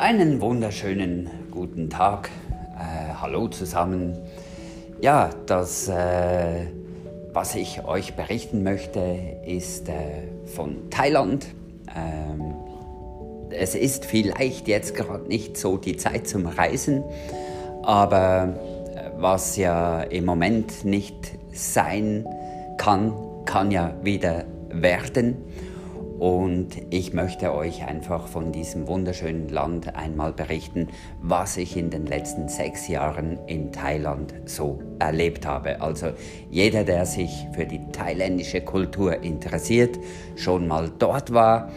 Einen wunderschönen guten Tag. Äh, hallo zusammen. Ja, das, äh, was ich euch berichten möchte, ist äh, von Thailand. Ähm, es ist vielleicht jetzt gerade nicht so die Zeit zum Reisen, aber äh, was ja im Moment nicht sein kann, kann ja wieder werden. Und ich möchte euch einfach von diesem wunderschönen Land einmal berichten, was ich in den letzten sechs Jahren in Thailand so erlebt habe. Also jeder, der sich für die thailändische Kultur interessiert, schon mal dort war,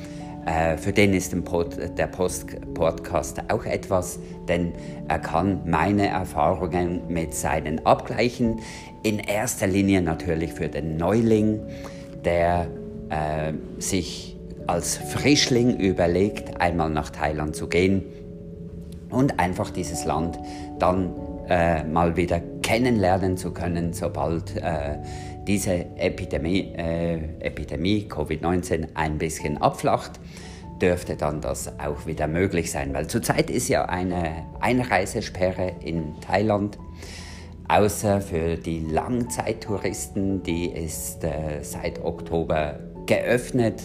äh, für den ist der Post Podcast auch etwas, denn er kann meine Erfahrungen mit seinen abgleichen. In erster Linie natürlich für den Neuling, der äh, sich als Frischling überlegt, einmal nach Thailand zu gehen und einfach dieses Land dann äh, mal wieder kennenlernen zu können, sobald äh, diese Epidemie, äh, Epidemie Covid-19 ein bisschen abflacht, dürfte dann das auch wieder möglich sein, weil zurzeit ist ja eine Einreisesperre in Thailand. Außer für die Langzeittouristen, die ist äh, seit Oktober geöffnet.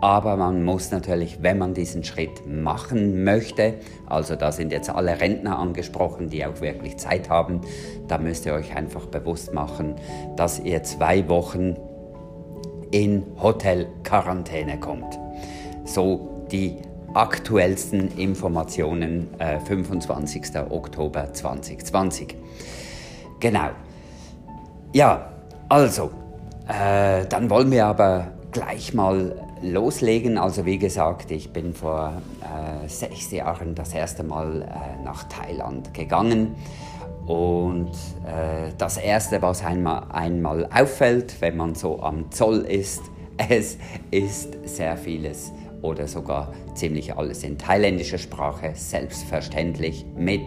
Aber man muss natürlich, wenn man diesen Schritt machen möchte, also da sind jetzt alle Rentner angesprochen, die auch wirklich Zeit haben, da müsst ihr euch einfach bewusst machen, dass ihr zwei Wochen in Hotelquarantäne kommt. So die aktuellsten Informationen, äh, 25. Oktober 2020. Genau. Ja, also, äh, dann wollen wir aber gleich mal loslegen. Also wie gesagt, ich bin vor äh, sechs Jahren das erste Mal äh, nach Thailand gegangen. Und äh, das Erste, was einmal, einmal auffällt, wenn man so am Zoll ist, es ist sehr vieles oder sogar ziemlich alles in thailändischer Sprache, selbstverständlich mit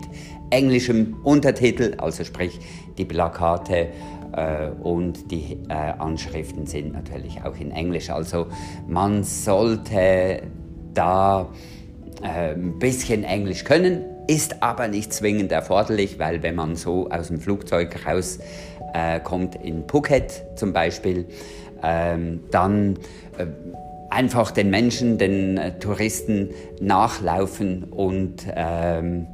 englischem Untertitel, also sprich die Plakate äh, und die äh, Anschriften sind natürlich auch in Englisch. Also man sollte da äh, ein bisschen Englisch können, ist aber nicht zwingend erforderlich, weil wenn man so aus dem Flugzeug rauskommt, äh, in Phuket zum Beispiel, ähm, dann äh, einfach den Menschen, den äh, Touristen nachlaufen und ähm,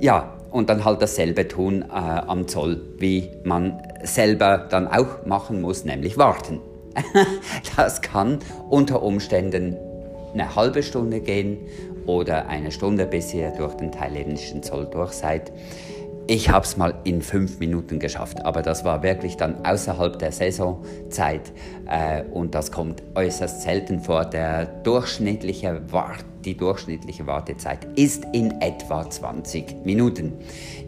ja, und dann halt dasselbe tun äh, am Zoll, wie man selber dann auch machen muss, nämlich warten. das kann unter Umständen eine halbe Stunde gehen oder eine Stunde, bis ihr durch den thailändischen Zoll durch seid. Ich habe es mal in fünf Minuten geschafft, aber das war wirklich dann außerhalb der Saisonzeit äh, und das kommt äußerst selten vor. Der durchschnittliche Wart, die durchschnittliche Wartezeit ist in etwa 20 Minuten.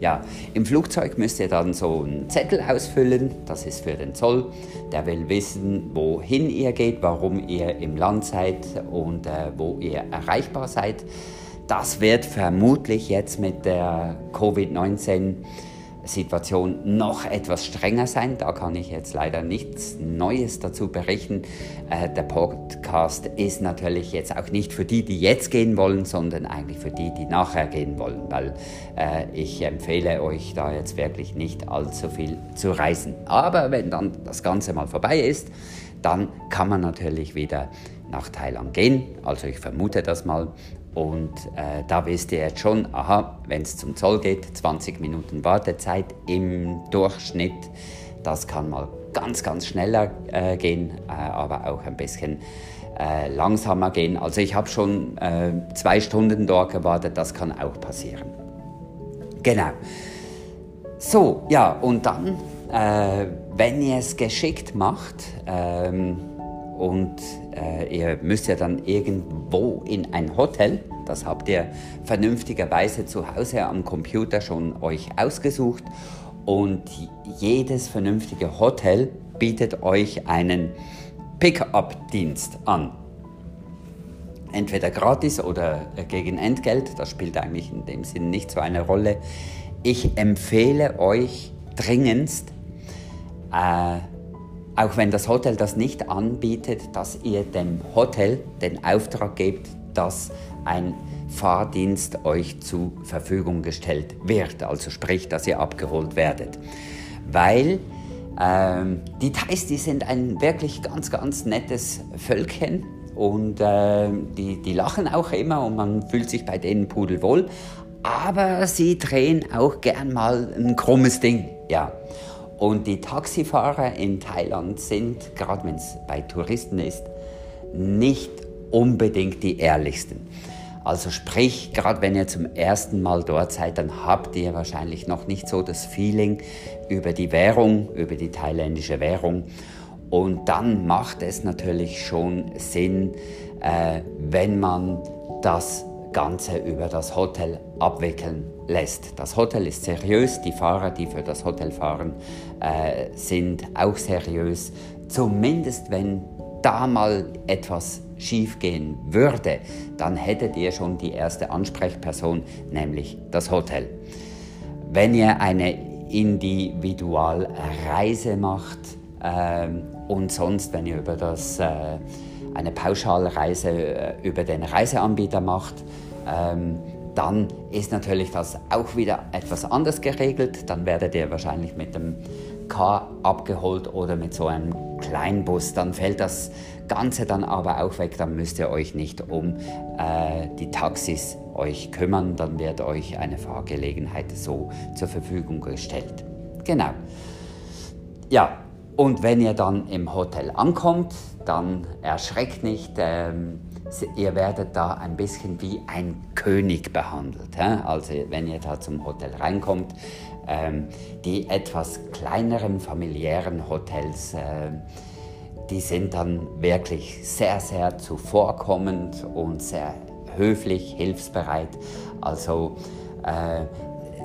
Ja, im Flugzeug müsst ihr dann so einen Zettel ausfüllen, das ist für den Zoll. Der will wissen, wohin ihr geht, warum ihr im Land seid und äh, wo ihr erreichbar seid. Das wird vermutlich jetzt mit der Covid-19 Situation noch etwas strenger sein. Da kann ich jetzt leider nichts Neues dazu berichten. Äh, der Podcast ist natürlich jetzt auch nicht für die, die jetzt gehen wollen, sondern eigentlich für die, die nachher gehen wollen, weil äh, ich empfehle euch da jetzt wirklich nicht allzu viel zu reisen. Aber wenn dann das Ganze mal vorbei ist, dann kann man natürlich wieder nach Thailand gehen. Also ich vermute das mal. Und äh, da wisst ihr jetzt schon, aha, wenn es zum Zoll geht, 20 Minuten Wartezeit im Durchschnitt. Das kann mal ganz, ganz schneller äh, gehen, äh, aber auch ein bisschen äh, langsamer gehen. Also ich habe schon äh, zwei Stunden dort gewartet, das kann auch passieren. Genau. So, ja, und dann, äh, wenn ihr es geschickt macht, ähm, und äh, ihr müsst ja dann irgendwo in ein Hotel, das habt ihr vernünftigerweise zu Hause am Computer schon euch ausgesucht und jedes vernünftige Hotel bietet euch einen Pickup-Dienst an. Entweder gratis oder gegen Entgelt, das spielt eigentlich in dem Sinn nicht so eine Rolle. Ich empfehle euch dringendst, äh, auch wenn das Hotel das nicht anbietet, dass ihr dem Hotel den Auftrag gebt, dass ein Fahrdienst euch zur Verfügung gestellt wird. Also sprich, dass ihr abgeholt werdet. Weil ähm, die Thais, die sind ein wirklich ganz, ganz nettes Völkchen und äh, die, die lachen auch immer und man fühlt sich bei denen pudelwohl. Aber sie drehen auch gern mal ein krummes Ding. Ja. Und die Taxifahrer in Thailand sind, gerade wenn es bei Touristen ist, nicht unbedingt die ehrlichsten. Also sprich, gerade wenn ihr zum ersten Mal dort seid, dann habt ihr wahrscheinlich noch nicht so das Feeling über die Währung, über die thailändische Währung. Und dann macht es natürlich schon Sinn, äh, wenn man das Ganze über das Hotel abwickeln lässt. Das Hotel ist seriös, die Fahrer, die für das Hotel fahren, äh, sind auch seriös. Zumindest wenn da mal etwas schiefgehen würde, dann hättet ihr schon die erste Ansprechperson, nämlich das Hotel. Wenn ihr eine Individualreise macht äh, und sonst, wenn ihr über das, äh, eine Pauschalreise äh, über den Reiseanbieter macht, ähm, dann ist natürlich das auch wieder etwas anders geregelt. Dann werdet ihr wahrscheinlich mit dem Car abgeholt oder mit so einem Kleinbus. Dann fällt das Ganze dann aber auch weg. Dann müsst ihr euch nicht um äh, die Taxis euch kümmern. Dann wird euch eine Fahrgelegenheit so zur Verfügung gestellt. Genau. Ja, und wenn ihr dann im Hotel ankommt, dann erschreckt nicht. Ähm, ihr werdet da ein bisschen wie ein König behandelt. Also wenn ihr da zum Hotel reinkommt, ähm, die etwas kleineren familiären Hotels, äh, die sind dann wirklich sehr, sehr zuvorkommend und sehr höflich, hilfsbereit. Also äh,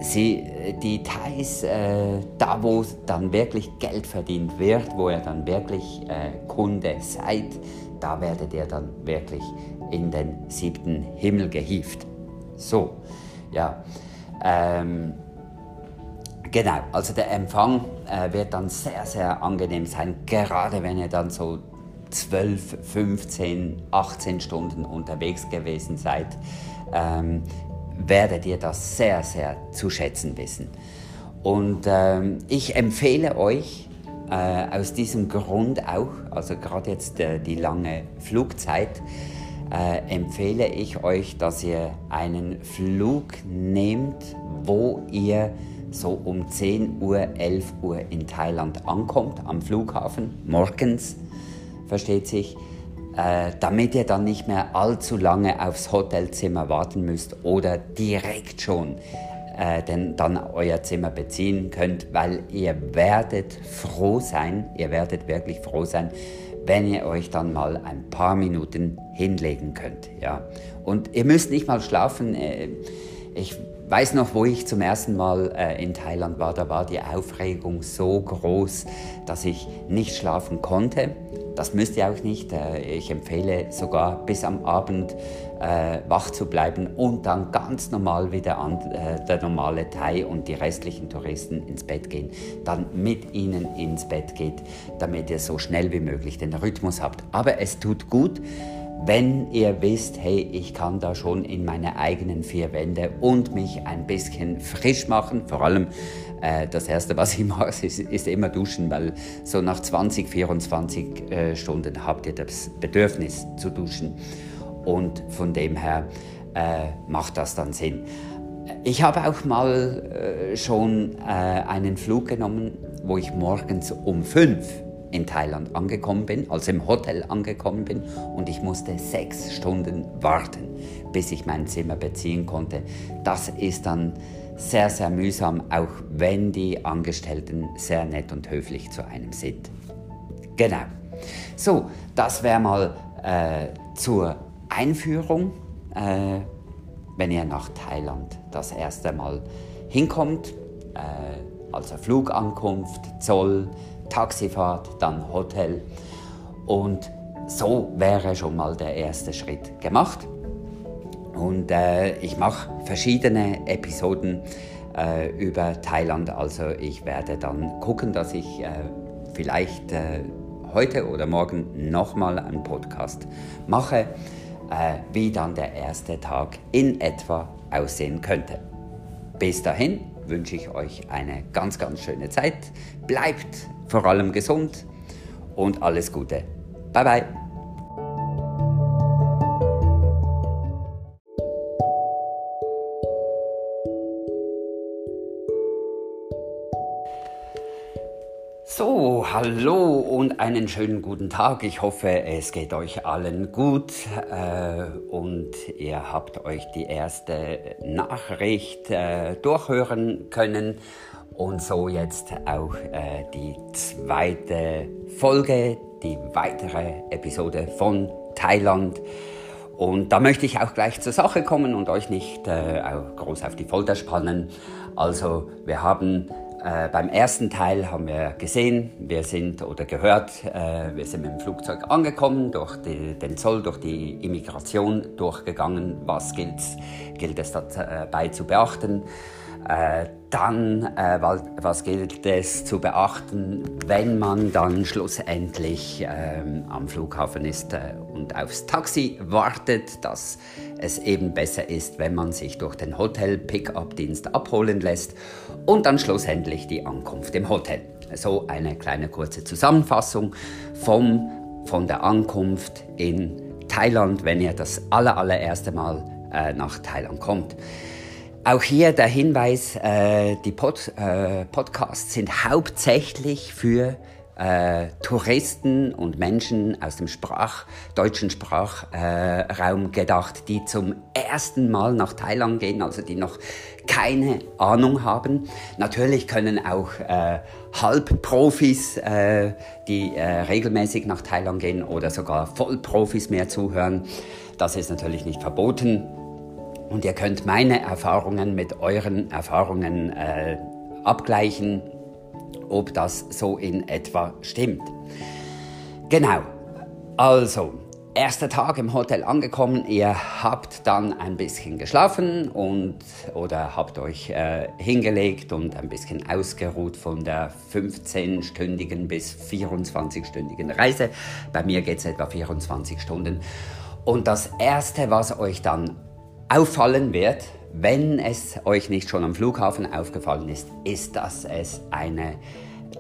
sie, die Thais, äh, da wo dann wirklich Geld verdient wird, wo ihr dann wirklich äh, Kunde seid, da werdet ihr dann wirklich in den siebten Himmel gehievt. So, ja. Ähm, genau, also der Empfang äh, wird dann sehr, sehr angenehm sein, gerade wenn ihr dann so 12, 15, 18 Stunden unterwegs gewesen seid, ähm, werdet ihr das sehr, sehr zu schätzen wissen. Und ähm, ich empfehle euch, äh, aus diesem Grund auch, also gerade jetzt äh, die lange Flugzeit, äh, empfehle ich euch, dass ihr einen Flug nehmt, wo ihr so um 10 Uhr, 11 Uhr in Thailand ankommt, am Flughafen, morgens, versteht sich, äh, damit ihr dann nicht mehr allzu lange aufs Hotelzimmer warten müsst oder direkt schon äh, denn dann euer Zimmer beziehen könnt, weil ihr werdet froh sein, ihr werdet wirklich froh sein, wenn ihr euch dann mal ein paar Minuten hinlegen könnt. Ja. Und ihr müsst nicht mal schlafen. Äh, ich weiß noch, wo ich zum ersten Mal äh, in Thailand war, da war die Aufregung so groß, dass ich nicht schlafen konnte. Das müsst ihr auch nicht. Äh, ich empfehle sogar bis am Abend äh, wach zu bleiben und dann ganz normal wieder an, äh, der normale Thai und die restlichen Touristen ins Bett gehen, dann mit ihnen ins Bett geht, damit ihr so schnell wie möglich den Rhythmus habt. Aber es tut gut, wenn ihr wisst, hey, ich kann da schon in meine eigenen vier Wände und mich ein bisschen frisch machen, vor allem äh, das Erste, was ich mache, ist, ist, immer duschen, weil so nach 20, 24 äh, Stunden habt ihr das Bedürfnis zu duschen und von dem her äh, macht das dann Sinn. Ich habe auch mal äh, schon äh, einen Flug genommen, wo ich morgens um fünf in Thailand angekommen bin, also im Hotel angekommen bin und ich musste sechs Stunden warten, bis ich mein Zimmer beziehen konnte. Das ist dann sehr, sehr mühsam, auch wenn die Angestellten sehr nett und höflich zu einem sind. Genau. So, das wäre mal äh, zur Einführung, äh, wenn ihr nach Thailand das erste Mal hinkommt, äh, also Flugankunft, Zoll, Taxifahrt, dann Hotel. Und so wäre schon mal der erste Schritt gemacht. Und äh, ich mache verschiedene Episoden äh, über Thailand. Also ich werde dann gucken, dass ich äh, vielleicht äh, heute oder morgen nochmal einen Podcast mache. äh, wie dann der erste Tag in etwa aussehen könnte. Bis dahin wünsche ich euch eine ganz, ganz schöne Zeit. Bleibt vor allem gesund und alles Gute. Bye bye. So, hallo und einen schönen guten Tag. Ich hoffe, es geht euch allen gut äh, und ihr habt euch die erste Nachricht äh, durchhören können und so jetzt auch äh, die zweite Folge, die weitere Episode von Thailand. Und da möchte ich auch gleich zur Sache kommen und euch nicht äh, groß auf die Folter spannen. Also wir haben äh, beim ersten Teil haben wir gesehen, wir sind oder gehört, äh, wir sind mit dem Flugzeug angekommen, durch die, den Zoll, durch die Immigration durchgegangen. Was gilt, gilt es dabei zu beachten? Äh, dann, äh, was gilt es zu beachten, wenn man dann schlussendlich ähm, am Flughafen ist äh, und aufs Taxi wartet, dass es eben besser ist, wenn man sich durch den Hotel-Pickup-Dienst abholen lässt und dann schlussendlich die Ankunft im Hotel. So eine kleine kurze Zusammenfassung vom, von der Ankunft in Thailand, wenn ihr das aller, allererste Mal nach Thailand kommt. Auch hier der Hinweis, äh, die Pod, äh, Podcasts sind hauptsächlich für äh, Touristen und Menschen aus dem Sprach, deutschen Sprachraum gedacht, die zum ersten Mal nach Thailand gehen, also die noch keine Ahnung haben. Natürlich können auch äh, Halbprofis, äh, die äh, regelmäßig nach Thailand gehen oder sogar Vollprofis mehr zuhören. Das ist natürlich nicht verboten. Und ihr könnt meine Erfahrungen mit euren Erfahrungen äh, abgleichen, ob das so in etwa stimmt. Genau, also erster Tag im Hotel angekommen, ihr habt dann ein bisschen geschlafen und oder habt euch äh, hingelegt und ein bisschen ausgeruht von der 15-stündigen bis 24-stündigen Reise. Bei mir geht es etwa 24 Stunden. Und das erste, was euch dann auffallen wird, wenn es euch nicht schon am Flughafen aufgefallen ist, ist, dass es eine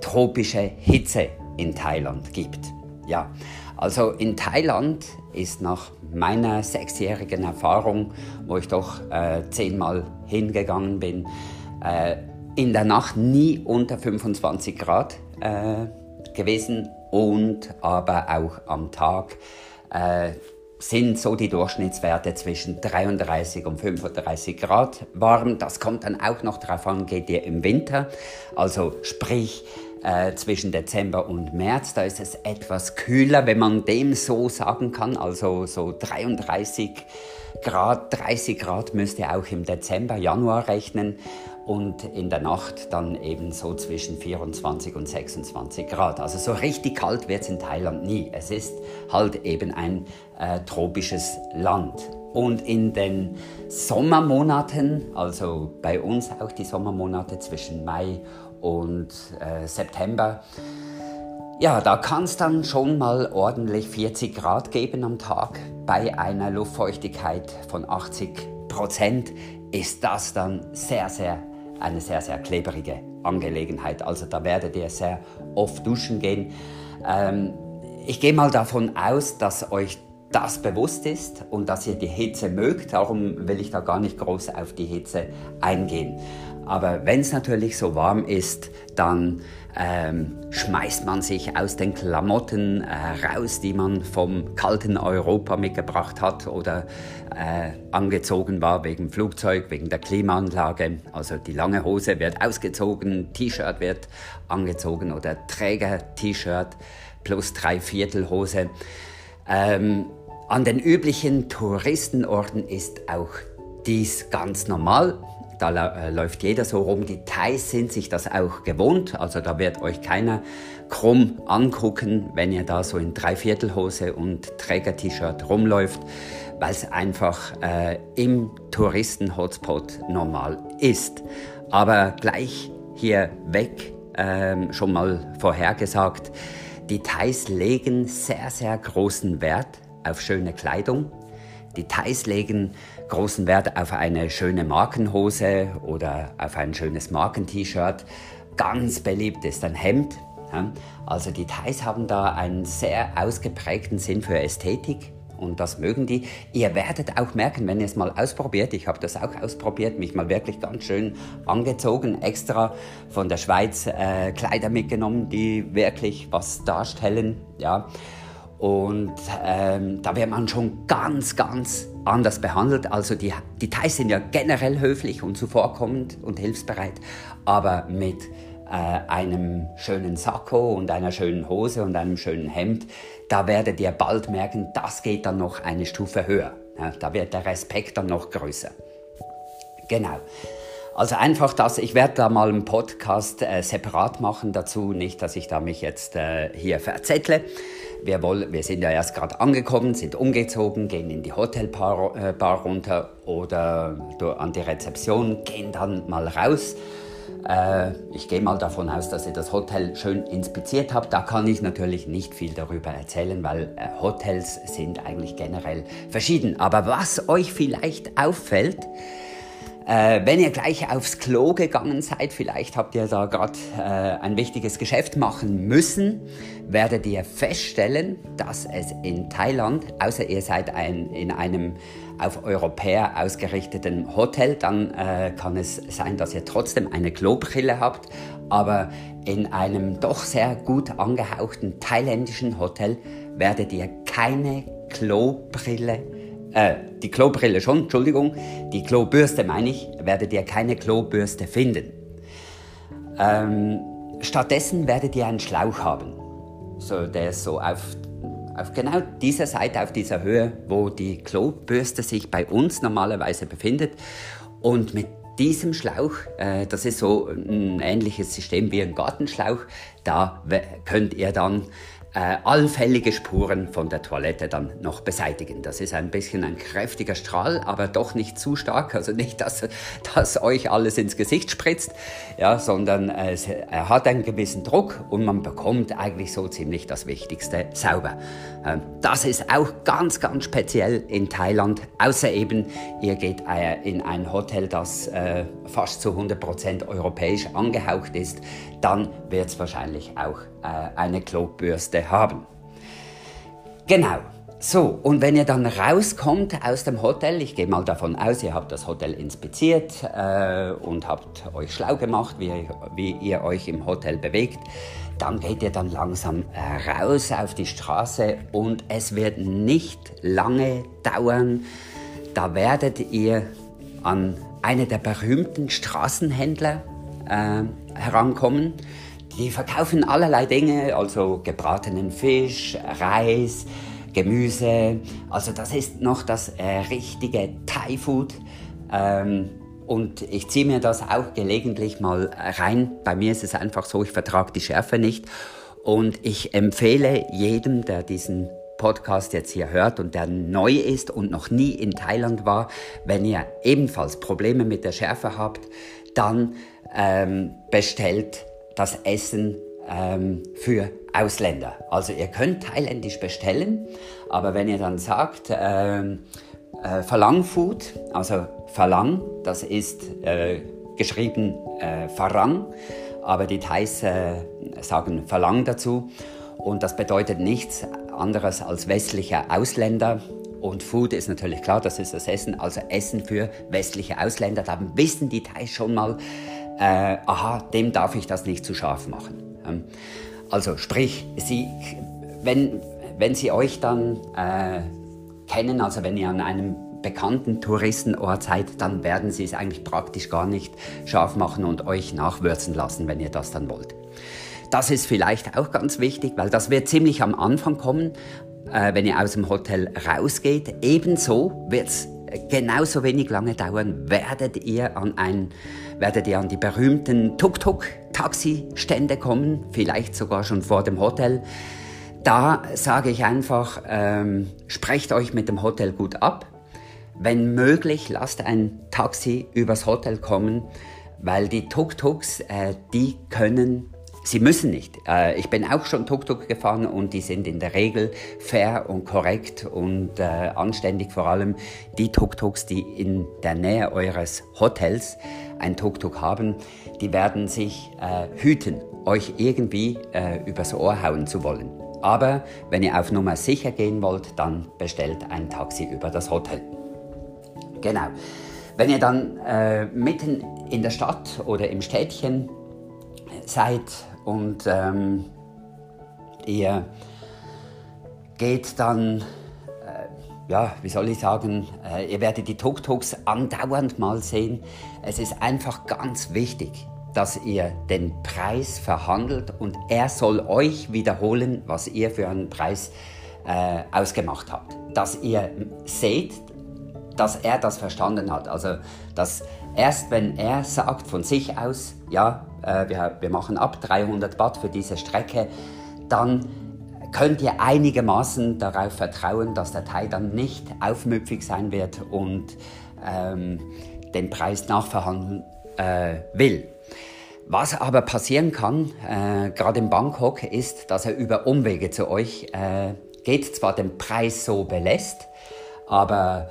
tropische Hitze in Thailand gibt. Ja, also in Thailand ist nach meiner sechsjährigen Erfahrung, wo ich doch äh, zehnmal hingegangen bin, äh, in der Nacht nie unter 25 Grad äh, gewesen und aber auch am Tag äh, sind so die Durchschnittswerte zwischen 33 und 35 Grad warm. Das kommt dann auch noch darauf an, geht ihr im Winter, also sprich äh, zwischen Dezember und März, da ist es etwas kühler, wenn man dem so sagen kann, also so 33 Grad, 30 Grad müsst ihr auch im Dezember, Januar rechnen und in der Nacht dann eben so zwischen 24 und 26 Grad. Also so richtig kalt wird es in Thailand nie. Es ist halt eben ein äh, tropisches Land. Und in den Sommermonaten, also bei uns auch die Sommermonate zwischen Mai und äh, September, ja, da kann es dann schon mal ordentlich 40 Grad geben am Tag. Bei einer Luftfeuchtigkeit von 80 Prozent ist das dann sehr, sehr eine sehr, sehr klebrige Angelegenheit. Also da werdet ihr sehr oft duschen gehen. Ähm, ich gehe mal davon aus, dass euch das bewusst ist und dass ihr die Hitze mögt. Darum will ich da gar nicht groß auf die Hitze eingehen. Aber wenn es natürlich so warm ist, dann ähm, schmeißt man sich aus den Klamotten äh, raus, die man vom kalten Europa mitgebracht hat oder äh, angezogen war wegen Flugzeug, wegen der Klimaanlage. Also die lange Hose wird ausgezogen, T-Shirt wird angezogen oder Träger-T-Shirt plus Dreiviertelhose. Ähm, an den üblichen Touristenorten ist auch dies ganz normal. Da äh, läuft jeder so rum. Die Thais sind sich das auch gewohnt. Also da wird euch keiner krumm angucken, wenn ihr da so in Dreiviertelhose und Träger-T-Shirt rumläuft, weil es einfach äh, im Touristen-Hotspot normal ist. Aber gleich hier weg, äh, schon mal vorhergesagt, die Thais legen sehr, sehr großen Wert auf schöne Kleidung. Die Thais legen großen Wert auf eine schöne Markenhose oder auf ein schönes Markent-T-Shirt. Ganz beliebt ist ein Hemd. Also die Thais haben da einen sehr ausgeprägten Sinn für Ästhetik und das mögen die. Ihr werdet auch merken, wenn ihr es mal ausprobiert, ich habe das auch ausprobiert, mich mal wirklich ganz schön angezogen, extra von der Schweiz äh, Kleider mitgenommen, die wirklich was darstellen. Ja. Und ähm, da wird man schon ganz, ganz anders behandelt. Also die, die Thais sind ja generell höflich und zuvorkommend und hilfsbereit, aber mit äh, einem schönen Sakko und einer schönen Hose und einem schönen Hemd, da werdet ihr bald merken, das geht dann noch eine Stufe höher. Ja, da wird der Respekt dann noch größer. Genau. Also einfach das, ich werde da mal einen Podcast äh, separat machen dazu, nicht, dass ich da mich jetzt äh, hier verzettle. Wir, wollen, wir sind ja erst gerade angekommen, sind umgezogen, gehen in die Hotelbar äh, Bar runter oder an die Rezeption, gehen dann mal raus. Äh, ich gehe mal davon aus, dass ihr das Hotel schön inspiziert habt. Da kann ich natürlich nicht viel darüber erzählen, weil äh, Hotels sind eigentlich generell verschieden. Aber was euch vielleicht auffällt, äh, wenn ihr gleich aufs Klo gegangen seid, vielleicht habt ihr da gerade äh, ein wichtiges Geschäft machen müssen, werdet ihr feststellen, dass es in Thailand, außer ihr seid ein, in einem auf Europäer ausgerichteten Hotel, dann äh, kann es sein, dass ihr trotzdem eine Klobrille habt, aber in einem doch sehr gut angehauchten thailändischen Hotel werdet ihr keine Klobrille äh, die Klobrille schon, Entschuldigung, die Klobürste meine ich, werdet ihr keine Klobürste finden. Ähm, stattdessen werdet ihr einen Schlauch haben. So, der ist so auf, auf genau dieser Seite, auf dieser Höhe, wo die Klobürste sich bei uns normalerweise befindet. Und mit diesem Schlauch, äh, das ist so ein ähnliches System wie ein Gartenschlauch, da könnt ihr dann äh, allfällige Spuren von der Toilette dann noch beseitigen. Das ist ein bisschen ein kräftiger Strahl, aber doch nicht zu stark, also nicht, dass, dass euch alles ins Gesicht spritzt, ja, sondern es, er hat einen gewissen Druck und man bekommt eigentlich so ziemlich das Wichtigste sauber. Ähm, das ist auch ganz, ganz speziell in Thailand, außer eben, ihr geht äh, in ein Hotel, das äh, fast zu 100% europäisch angehaucht ist, dann wird es wahrscheinlich auch äh, eine Klobürste haben. Genau. So, und wenn ihr dann rauskommt aus dem Hotel, ich gehe mal davon aus, ihr habt das Hotel inspiziert äh, und habt euch schlau gemacht, wie, wie, ihr euch im Hotel bewegt, dann geht ihr dann langsam äh, raus auf die Straße und es wird nicht lange dauern. Da werdet ihr an eine der berühmten Straßenhändler äh, herankommen. Die verkaufen allerlei Dinge, also gebratenen Fisch, Reis, Gemüse. Also das ist noch das äh, richtige Thai-Food. Ähm, und ich ziehe mir das auch gelegentlich mal rein. Bei mir ist es einfach so, ich vertrage die Schärfe nicht. Und ich empfehle jedem, der diesen Podcast jetzt hier hört und der neu ist und noch nie in Thailand war, wenn ihr ebenfalls Probleme mit der Schärfe habt, dann ähm, bestellt das Essen ähm, für Ausländer. Also ihr könnt thailändisch bestellen, aber wenn ihr dann sagt, ähm, äh, Falang Food, also Falang, das ist äh, geschrieben äh, Farang, aber die Thais äh, sagen Falang dazu und das bedeutet nichts anderes als westlicher Ausländer. Und Food ist natürlich klar, das ist das Essen, also Essen für westliche Ausländer. Da wissen die Thais schon mal, äh, aha, dem darf ich das nicht zu scharf machen. Ähm, also sprich, sie, wenn, wenn sie euch dann äh, kennen, also wenn ihr an einem bekannten Touristenort seid, dann werden sie es eigentlich praktisch gar nicht scharf machen und euch nachwürzen lassen, wenn ihr das dann wollt. Das ist vielleicht auch ganz wichtig, weil das wird ziemlich am Anfang kommen, äh, wenn ihr aus dem Hotel rausgeht. Ebenso wird es genauso wenig lange dauern, werdet ihr an, ein, werdet ihr an die berühmten Tuk-Tuk-Taxistände kommen, vielleicht sogar schon vor dem Hotel. Da sage ich einfach, ähm, sprecht euch mit dem Hotel gut ab. Wenn möglich, lasst ein Taxi übers Hotel kommen, weil die Tuk-Tuks, äh, die können Sie müssen nicht. Äh, ich bin auch schon Tuk-Tuk gefahren und die sind in der Regel fair und korrekt und äh, anständig. Vor allem die Tuk-Tuks, die in der Nähe eures Hotels ein Tuk-Tuk haben, die werden sich äh, hüten, euch irgendwie übers Ohr hauen zu wollen. Aber wenn ihr auf Nummer sicher gehen wollt, dann bestellt ein Taxi über das Hotel. Genau. Wenn ihr dann mitten in der Stadt oder im Städtchen seid und ähm, ihr geht dann, äh, ja, wie soll ich sagen, äh, ihr werdet die Tuk-Tuks andauernd mal sehen. Es ist einfach ganz wichtig, dass ihr den Preis verhandelt und er soll euch wiederholen, was ihr für einen Preis äh, ausgemacht habt. Dass ihr seht, dass er das verstanden hat. Also, dass erst wenn er sagt von sich aus, ja, äh, wir, wir machen ab 300 Watt für diese Strecke, dann könnt ihr einigermaßen darauf vertrauen, dass der Teil dann nicht aufmüpfig sein wird und ähm, den Preis nachverhandeln äh, will. Was aber passieren kann, äh, gerade in Bangkok, ist, dass er über Umwege zu euch äh, geht, zwar den Preis so belässt, aber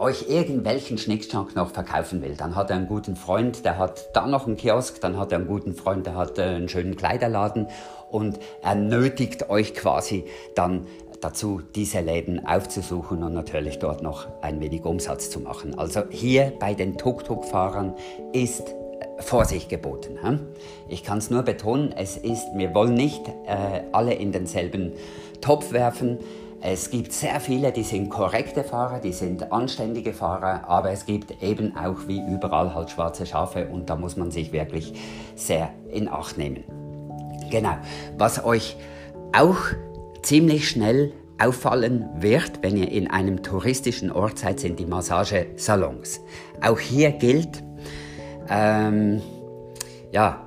euch irgendwelchen Schnickschnack noch verkaufen will. Dann hat er einen guten Freund, der hat da noch einen Kiosk, dann hat er einen guten Freund, der hat äh, einen schönen Kleiderladen und er nötigt euch quasi dann dazu, diese Läden aufzusuchen und natürlich dort noch ein wenig Umsatz zu machen. Also hier bei den Tuk-Tuk-Fahrern ist äh, Vorsicht geboten. Ich kann es nur betonen, es ist, wir wollen nicht äh, alle in denselben Topf werfen. Es gibt sehr viele, die sind korrekte Fahrer, die sind anständige Fahrer, aber es gibt eben auch wie überall halt schwarze Schafe und da muss man sich wirklich sehr in Acht nehmen. Genau, was euch auch ziemlich schnell auffallen wird, wenn ihr in einem touristischen Ort seid, sind die Massagesalons. Auch hier gilt, ähm, ja,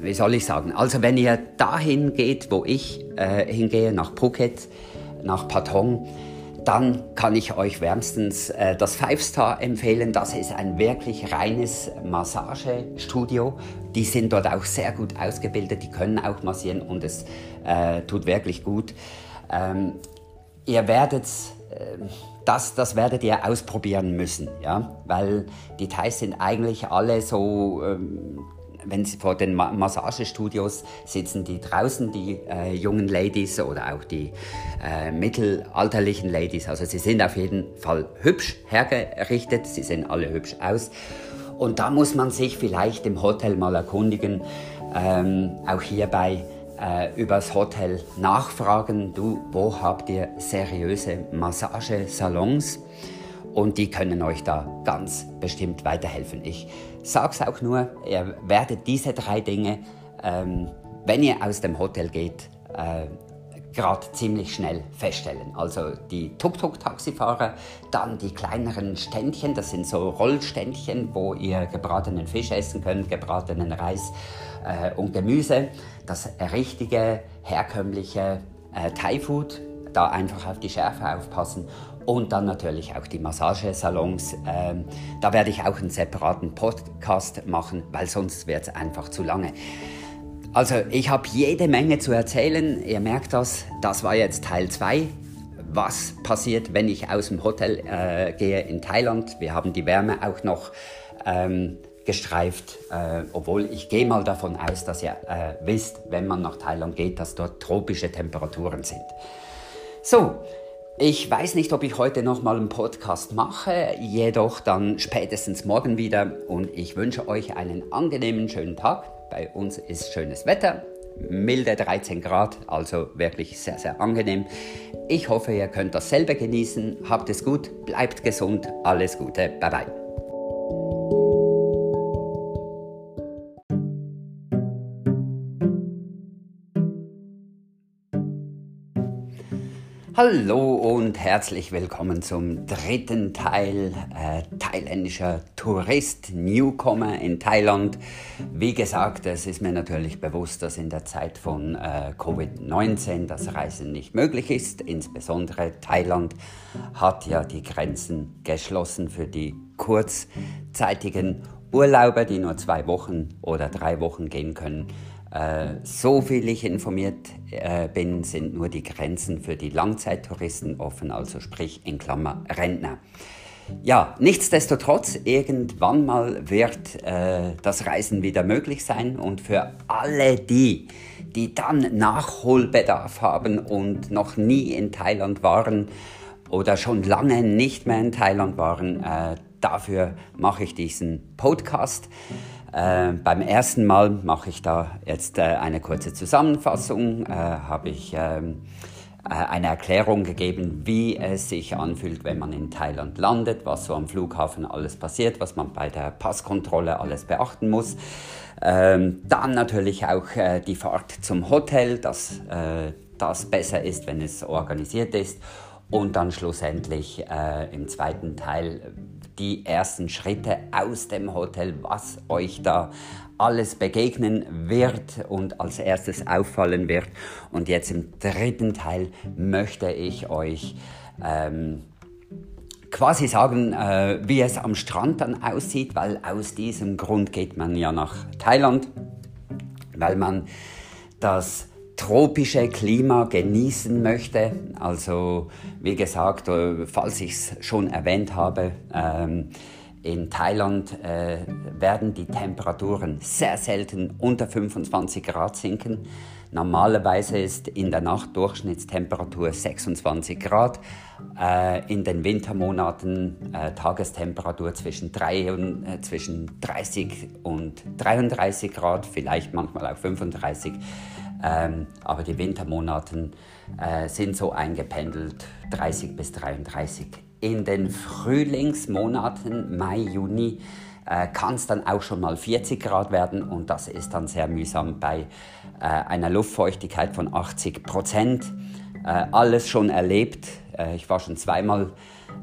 wie soll ich sagen, also wenn ihr dahin geht, wo ich äh, hingehe, nach Phuket, nach Patong, dann kann ich euch wärmstens äh, das Five Star empfehlen. Das ist ein wirklich reines Massagestudio. Die sind dort auch sehr gut ausgebildet, die können auch massieren und es äh, tut wirklich gut. Ähm, ihr werdet äh, das, das werdet ihr ausprobieren müssen, ja, weil die Thais sind eigentlich alle so ähm, wenn sie vor den Massagestudios sitzen, die draußen, die äh, jungen Ladies oder auch die äh, mittelalterlichen Ladies. Also sie sind auf jeden Fall hübsch hergerichtet, sie sehen alle hübsch aus. Und da muss man sich vielleicht im Hotel mal erkundigen, ähm, auch hierbei äh, übers Hotel nachfragen, du, wo habt ihr seriöse Massagesalons? Und die können euch da ganz bestimmt weiterhelfen. Ich sage es auch nur, ihr werdet diese drei Dinge, ähm, wenn ihr aus dem Hotel geht, äh, gerade ziemlich schnell feststellen. Also die Tuk-Tuk-Taxifahrer, dann die kleineren Ständchen, das sind so Rollständchen, wo ihr gebratenen Fisch essen könnt, gebratenen Reis äh, und Gemüse. Das richtige, herkömmliche äh, Thai-Food, da einfach auf die Schärfe aufpassen und dann natürlich auch die Massagesalons. Ähm, da werde ich auch einen separaten Podcast machen, weil sonst wird es einfach zu lange. Also ich habe jede Menge zu erzählen. Ihr merkt das, das war jetzt Teil 2. Was passiert, wenn ich aus dem Hotel äh, gehe in Thailand? Wir haben die Wärme auch noch ähm, gestreift, äh, obwohl ich gehe mal davon aus, dass ihr äh, wisst, wenn man nach Thailand geht, dass dort tropische Temperaturen sind. So, ich weiß nicht, ob ich heute noch mal einen Podcast mache, jedoch dann spätestens morgen wieder und ich wünsche euch einen angenehmen, schönen Tag. Bei uns ist schönes Wetter, milde 13 Grad, also wirklich sehr, sehr angenehm. Ich hoffe, ihr könnt dasselbe genießen. Habt es gut, bleibt gesund, alles Gute, bye bye. Hallo und herzlich willkommen zum dritten Teil äh, thailändischer Tourist, Newcomer in Thailand. Wie gesagt, es ist mir natürlich bewusst, dass in der Zeit von äh, Covid-19 das Reisen nicht möglich ist. Insbesondere Thailand hat ja die Grenzen geschlossen für die kurzzeitigen Urlauber, die nur zwei Wochen oder drei Wochen gehen können so viel ich informiert äh, bin, sind nur die Grenzen für die Langzeittouristen offen, also sprich in Klammer Rentner. Ja, nichtsdestotrotz, irgendwann mal wird äh, das Reisen wieder möglich sein und für alle die, die dann Nachholbedarf haben und noch nie in Thailand waren oder schon lange nicht mehr in Thailand waren, äh, dafür mache ich diesen Podcast. Äh, beim ersten Mal mache ich da jetzt äh, eine kurze Zusammenfassung, äh, habe ich ähm, äh, eine Erklärung gegeben, wie es sich anfühlt, wenn man in Thailand landet, was so am Flughafen alles passiert, was man bei der Passkontrolle alles beachten muss. Ähm, dann natürlich auch äh, die Fahrt zum Hotel, dass äh, das besser ist, wenn es organisiert ist. Und dann schlussendlich im zweiten Teil die ersten Schritte aus dem Hotel, was euch da alles begegnen wird und als erstes auffallen wird. Und jetzt im dritten Teil möchte ich euch ähm, quasi sagen, äh, wie es am Strand dann aussieht, weil aus diesem Grund geht man ja nach Thailand, weil man das tropische Klima genießen möchte. Also wie gesagt, äh, falls ich es schon erwähnt habe, ähm, in Thailand äh, werden die Temperaturen sehr selten unter 25 Grad sinken. Normalerweise ist in der Nacht Durchschnittstemperatur 26 Grad, äh, in den Wintermonaten äh, Tagestemperatur zwischen, drei und, äh, zwischen 30 und 33 Grad, vielleicht manchmal auch 35 Grad. Ähm, aber die Wintermonaten äh, sind so eingependelt 30 bis 33. In den Frühlingsmonaten, Mai, Juni, äh, kann es dann auch schon mal 40 Grad werden und das ist dann sehr mühsam bei äh, einer Luftfeuchtigkeit von 80 Prozent. Äh, alles schon erlebt. Äh, ich war schon zweimal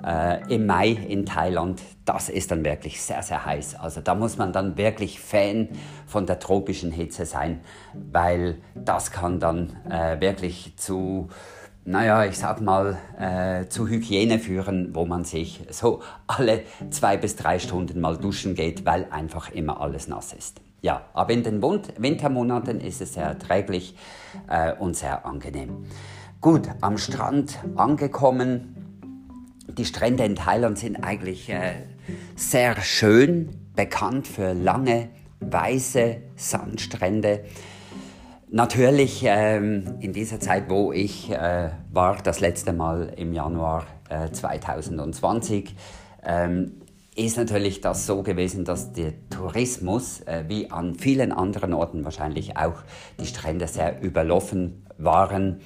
äh, im Mai in Thailand, das ist dann wirklich sehr, sehr heiß. Also da muss man dann wirklich Fan von der tropischen Hitze sein, weil das kann dann äh, wirklich zu, naja, ich sag mal, zu Hygiene führen, wo man sich so alle zwei bis drei Stunden mal duschen geht, weil einfach immer alles nass ist. Ja, aber in den Wintermonaten ist es sehr erträglich und sehr angenehm. Gut, am Strand angekommen, die Strände in Thailand sind eigentlich äh, sehr schön, bekannt für lange, weiße Sandstrände. Natürlich ähm, in dieser Zeit, wo ich äh, war, das letzte Mal im Januar äh, 2020, ähm, ist natürlich das so gewesen, dass der Tourismus, äh, wie an vielen anderen Orten wahrscheinlich auch, die Strände sehr überlaufen waren.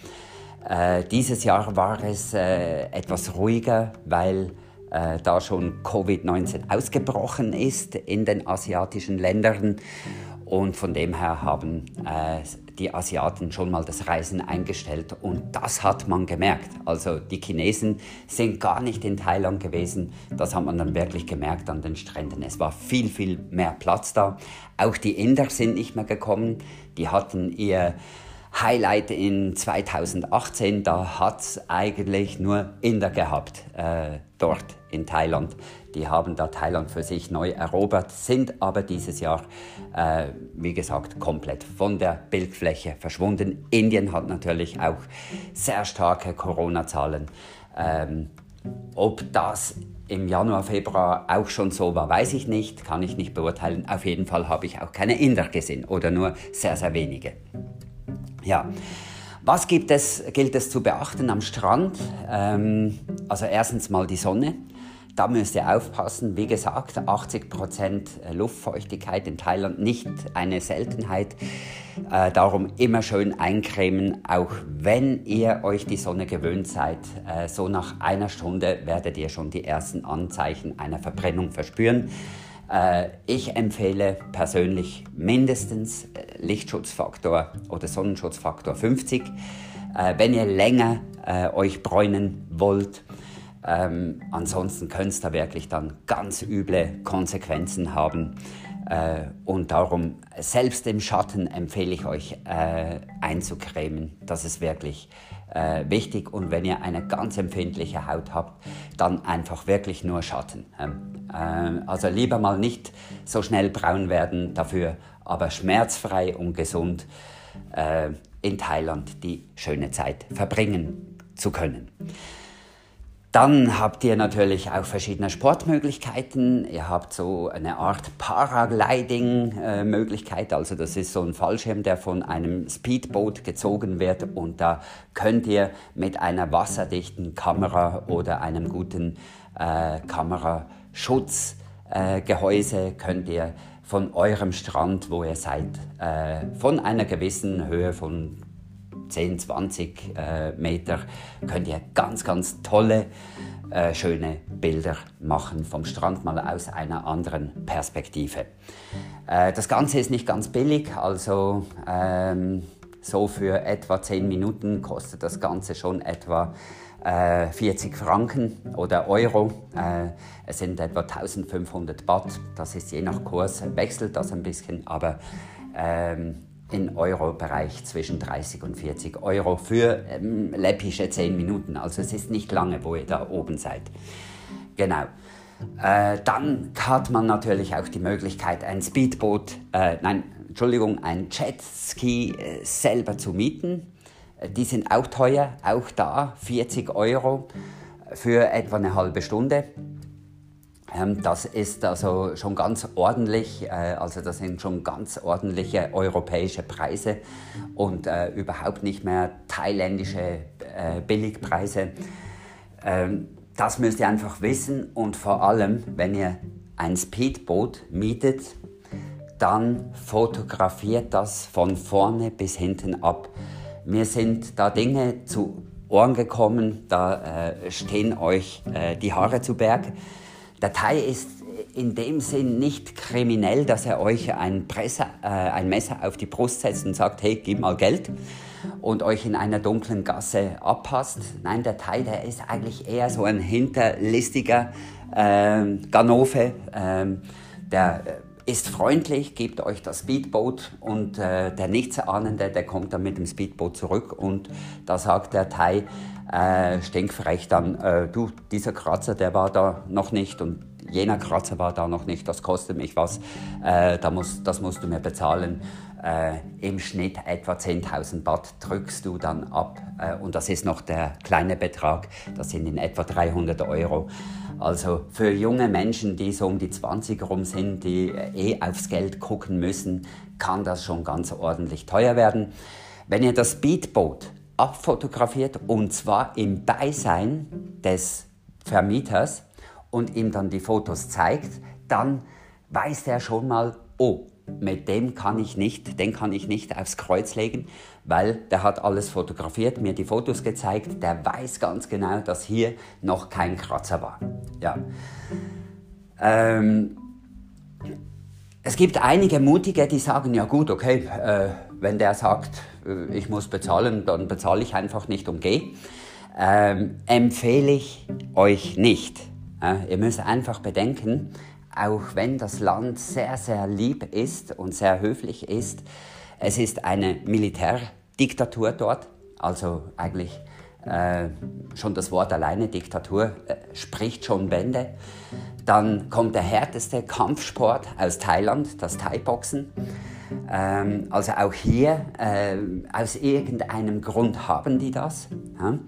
Äh, dieses Jahr war es äh, etwas ruhiger, weil äh, da schon Covid-19 ausgebrochen ist in den asiatischen Ländern. Und von dem her haben äh, die Asiaten schon mal das Reisen eingestellt und das hat man gemerkt. Also die Chinesen sind gar nicht in Thailand gewesen. Das hat man dann wirklich gemerkt an den Stränden. Es war viel, viel mehr Platz da. Auch die Inder sind nicht mehr gekommen. Die hatten ihr Highlight in 2018, da hat es eigentlich nur Inder gehabt, äh, dort in Thailand. Die haben da Thailand für sich neu erobert, sind aber dieses Jahr, äh, wie gesagt, komplett von der Bildfläche verschwunden. Indien hat natürlich auch sehr starke Corona-Zahlen. Ähm, ob das im Januar, Februar auch schon so war, weiß ich nicht, kann ich nicht beurteilen. Auf jeden Fall habe ich auch keine Inder gesehen oder nur sehr, sehr wenige. Ja. Was gibt es, gilt es zu beachten am Strand? Ähm, also erstens mal die Sonne. Da müsst ihr aufpassen. Wie gesagt, 80% Luftfeuchtigkeit in Thailand nicht eine Seltenheit. Äh, darum immer schön eincremen, auch wenn ihr euch die Sonne gewöhnt seid. Äh, so nach einer Stunde werdet ihr schon die ersten Anzeichen einer Verbrennung verspüren. Äh, ich empfehle persönlich mindestens äh, Lichtschutzfaktor oder Sonnenschutzfaktor 50. Äh, wenn ihr länger euch bräunen wollt, ähm, ansonsten könnte es da wirklich dann ganz üble Konsequenzen haben. Und darum, selbst im Schatten empfehle ich euch einzucremen. Das ist wirklich äh, wichtig. Und wenn ihr eine ganz empfindliche Haut habt, dann einfach wirklich nur Schatten. Ähm, äh, also lieber mal nicht so schnell braun werden, dafür aber schmerzfrei und gesund äh, in Thailand die schöne Zeit verbringen zu können. Dann habt ihr natürlich auch verschiedene Sportmöglichkeiten. Ihr habt so eine Art Paragliding-Möglichkeit. Also das ist so ein Fallschirm, der von einem Speedboot gezogen wird und da könnt ihr mit einer wasserdichten Kamera oder einem guten äh, Kameraschutzgehäuse äh, könnt ihr von eurem Strand, wo ihr seid, äh, von einer gewissen Höhe von 10, 20 äh, Meter könnt ihr ganz, ganz tolle, äh, schöne Bilder machen vom Strand mal aus einer anderen Perspektive. Äh, das Ganze ist nicht ganz billig, also ähm, so für etwa 10 Minuten kostet das Ganze schon etwa 40 äh, Franken oder Euro. Äh, es sind etwa 1500 Baht. Das ist je nach Kurs, wechselt das ein bisschen, aber ähm, in Euro-Bereich zwischen 30 und 40 Euro für ähm, läppische 10 Minuten. Also es ist nicht lange, wo ihr da oben seid. Genau. Äh, dann hat man natürlich auch die Möglichkeit, ein Speedboot, äh, nein, Entschuldigung, ein Jetski äh, selber zu mieten. Äh, die sind auch teuer, auch da 40 Euro für etwa eine halbe Stunde. Ähm, das ist also schon ganz ordentlich, äh, also das sind schon ganz ordentliche europäische Preise und äh, überhaupt nicht mehr thailändische äh, Billigpreise. Ähm, das müsst ihr einfach wissen und vor allem, wenn ihr ein Speedboot mietet, dann fotografiert das von vorne bis hinten ab. Mir sind da Dinge zu Ohren gekommen, da stehen euch die Haare zu Berg. Der Thai ist in dem Sinn nicht kriminell, dass er euch ein, Presse, äh, ein Messer auf die Brust setzt und sagt, hey, gib mal Geld und euch in einer dunklen Gasse abpasst. Nein, der Thai, der ist eigentlich eher so ein hinterlistiger äh, Ganove. Äh, der ist freundlich, gibt euch das Speedboot und äh, der Nichtsahnende, der kommt dann mit dem Speedboot zurück und da sagt der Thai, äh, stinkfrech dann, äh, du, dieser Kratzer, der war da noch nicht und jener Kratzer war da noch nicht, das kostet mich was, äh, da muss, das musst du mir bezahlen. Äh, Im Schnitt etwa 10.000 Baht drückst du dann ab äh, und das ist noch der kleine Betrag, das sind in etwa 300 Euro. Also für junge Menschen, die so um die 20 rum sind, die eh aufs Geld gucken müssen, kann das schon ganz ordentlich teuer werden. Wenn ihr das Speedboot abfotografiert und zwar im Beisein des Vermieters und ihm dann die Fotos zeigt, dann weiß der schon mal, oh, mit dem kann ich nicht, den kann ich nicht aufs Kreuz legen, weil der hat alles fotografiert, mir die Fotos gezeigt, der weiß ganz genau, dass hier noch kein Kratzer war. Ja. Ähm, es gibt einige Mutige, die sagen, ja gut, okay, äh, wenn der sagt, ich muss bezahlen, dann bezahle ich einfach nicht und gehe. Ähm, empfehle ich euch nicht. Äh, ihr müsst einfach bedenken, auch wenn das Land sehr, sehr lieb ist und sehr höflich ist, es ist eine Militärdiktatur dort, also eigentlich äh, schon das Wort alleine, Diktatur, äh, spricht schon Bände. Dann kommt der härteste Kampfsport aus Thailand, das Thai-Boxen. Ähm, also auch hier, äh, aus irgendeinem Grund haben die das. Ja?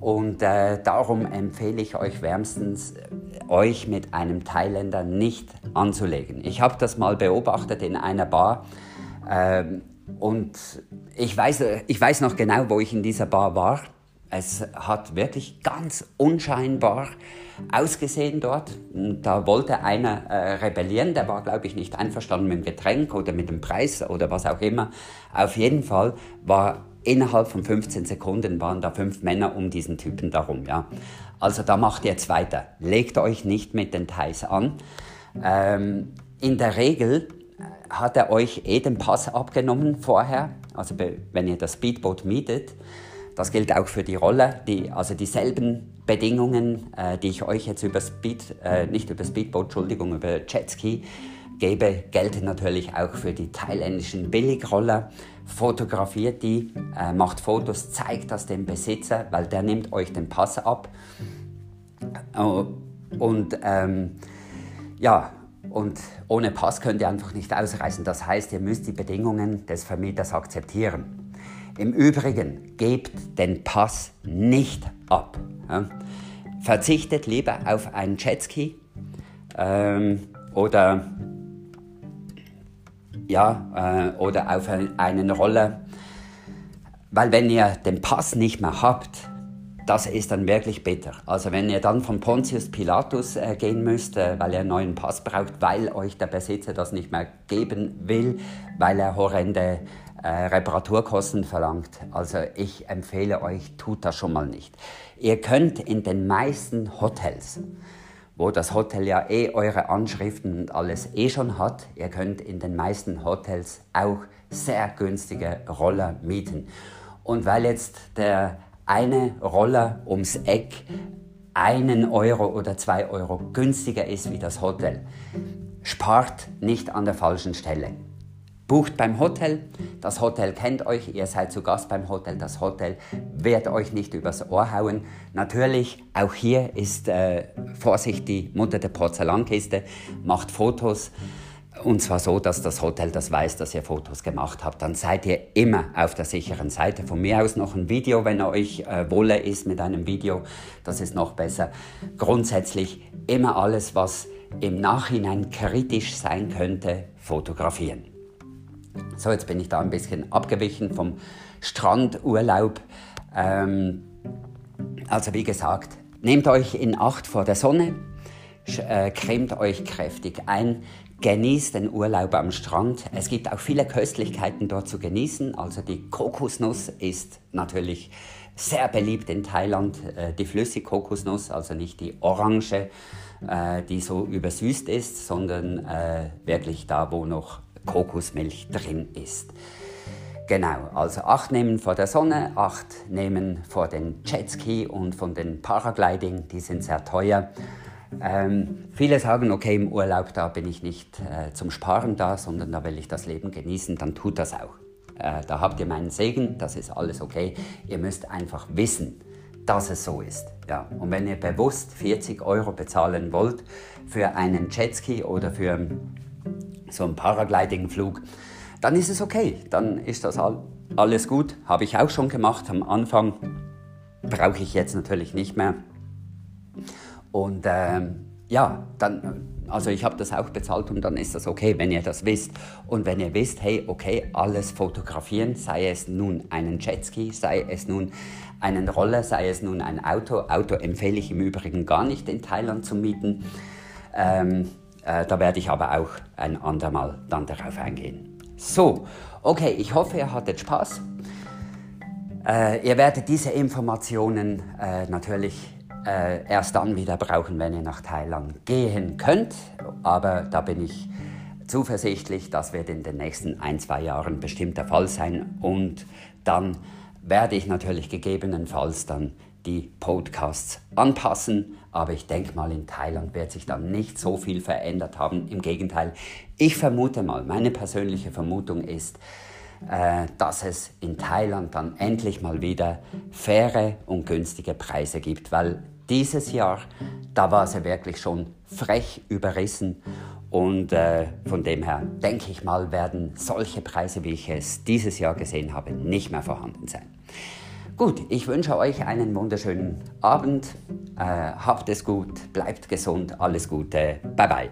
Und äh, darum empfehle ich euch wärmstens, euch mit einem Thailänder nicht anzulegen. Ich habe das mal beobachtet in einer Bar. Ähm, und ich weiß, ich weiß noch genau, wo ich in dieser Bar war. Es hat wirklich ganz unscheinbar ausgesehen dort. Da wollte einer äh, rebellieren, der war, glaube ich, nicht einverstanden mit dem Getränk oder mit dem Preis oder was auch immer. Auf jeden Fall war innerhalb von 15 Sekunden waren da fünf Männer um diesen Typen darum. Ja. Also da macht ihr jetzt weiter. Legt euch nicht mit den Thais an. Ähm, in der Regel hat er euch eh den Pass abgenommen vorher, also wenn ihr das Speedboot mietet. Das gilt auch für die Rolle, die, also dieselben Bedingungen, äh, die ich euch jetzt über Speed, äh, nicht über Speedboat, Entschuldigung, über Jetski gebe, gelten natürlich auch für die thailändischen Billigroller. Fotografiert die, äh, macht Fotos, zeigt das dem Besitzer, weil der nimmt euch den Pass ab. Oh, und ähm, ja, Und ohne Pass könnt ihr einfach nicht ausreisen. Das heißt, ihr müsst die Bedingungen des Vermieters akzeptieren. Im Übrigen, gebt den Pass nicht ab. Ja? Verzichtet lieber auf einen Jetski ähm, oder, ja, äh, oder auf einen Roller. Weil wenn ihr den Pass nicht mehr habt, das ist dann wirklich bitter. Also wenn ihr dann von Pontius Pilatus äh, gehen müsst, äh, weil ihr einen neuen Pass braucht, weil euch der Besitzer das nicht mehr geben will, weil er horrende äh, Reparaturkosten verlangt. Also ich empfehle euch, tut das schon mal nicht. Ihr könnt in den meisten Hotels, wo das Hotel ja eh eure Anschriften und alles eh schon hat, ihr könnt in den meisten Hotels auch sehr günstige Roller mieten. Und weil jetzt der eine Roller ums Eck einen Euro oder zwei Euro günstiger ist wie das Hotel. Spart nicht an der falschen Stelle. Bucht beim Hotel, das Hotel kennt euch, ihr seid zu Gast beim Hotel, das Hotel wird euch nicht übers Ohr hauen. Natürlich, auch hier ist äh, Vorsicht die Mutter der Porzellankiste, macht Fotos. Und zwar so, dass das Hotel das weiß, dass ihr Fotos gemacht habt. Dann seid ihr immer auf der sicheren Seite. Von mir aus noch ein Video, wenn euch äh, wohler ist mit einem Video. Das ist noch besser. Grundsätzlich immer alles, was im Nachhinein kritisch sein könnte, fotografieren. So, jetzt bin ich da ein bisschen abgewichen vom Strandurlaub. Ähm, also wie gesagt, nehmt euch in Acht vor der Sonne, äh, cremt euch kräftig ein, Genießt den Urlaub am Strand. Es gibt auch viele Köstlichkeiten dort zu genießen. Also die Kokosnuss ist natürlich sehr beliebt in Thailand. Äh, die flüssige Kokosnuss, also nicht die orange, äh, die so übersüßt ist, sondern äh, wirklich da, wo noch Kokosmilch drin ist. Genau, also acht nehmen vor der Sonne, acht nehmen vor den Jetski und von den Paragliding, die sind sehr teuer. Ähm, viele sagen, okay, im Urlaub, da bin ich nicht äh, zum Sparen da, sondern da will ich das Leben genießen, dann tut das auch. Äh, da habt ihr meinen Segen, das ist alles okay. Ihr müsst einfach wissen, dass es so ist. Ja. Und wenn ihr bewusst 40 Euro bezahlen wollt für einen Jetski oder für so einen Paragliding-Flug, dann ist es okay. Dann ist das all, alles gut. Habe ich auch schon gemacht am Anfang. Brauche ich jetzt natürlich nicht mehr. Und ähm, ja, dann, also ich habe das auch bezahlt und dann ist das okay, wenn ihr das wisst. Und wenn ihr wisst, hey, okay, alles fotografieren, sei es nun einen Jetski, sei es nun einen Roller, sei es nun ein Auto. Auto empfehle ich im Übrigen gar nicht in Thailand zu mieten. Ähm, äh, da werde ich aber auch ein andermal dann darauf eingehen. So, okay, ich hoffe, ihr hattet Spaß. Äh, ihr werdet diese Informationen äh, natürlich äh, erst dann wieder brauchen, wenn ihr nach Thailand gehen könnt. Aber da bin ich zuversichtlich, das wird in den nächsten ein, zwei Jahren bestimmt der Fall sein. Und dann werde ich natürlich gegebenenfalls dann die Podcasts anpassen. Aber ich denke mal, in Thailand wird sich dann nicht so viel verändert haben. Im Gegenteil, ich vermute mal, meine persönliche Vermutung ist, äh, dass es in Thailand dann endlich mal wieder faire und günstige Preise gibt, weil dieses Jahr, da war sie wirklich schon frech überrissen. Und äh, von dem her denke ich mal, werden solche Preise, wie ich es dieses Jahr gesehen habe, nicht mehr vorhanden sein. Gut, ich wünsche euch einen wunderschönen Abend. Äh, habt es gut, bleibt gesund, alles Gute. Bye bye.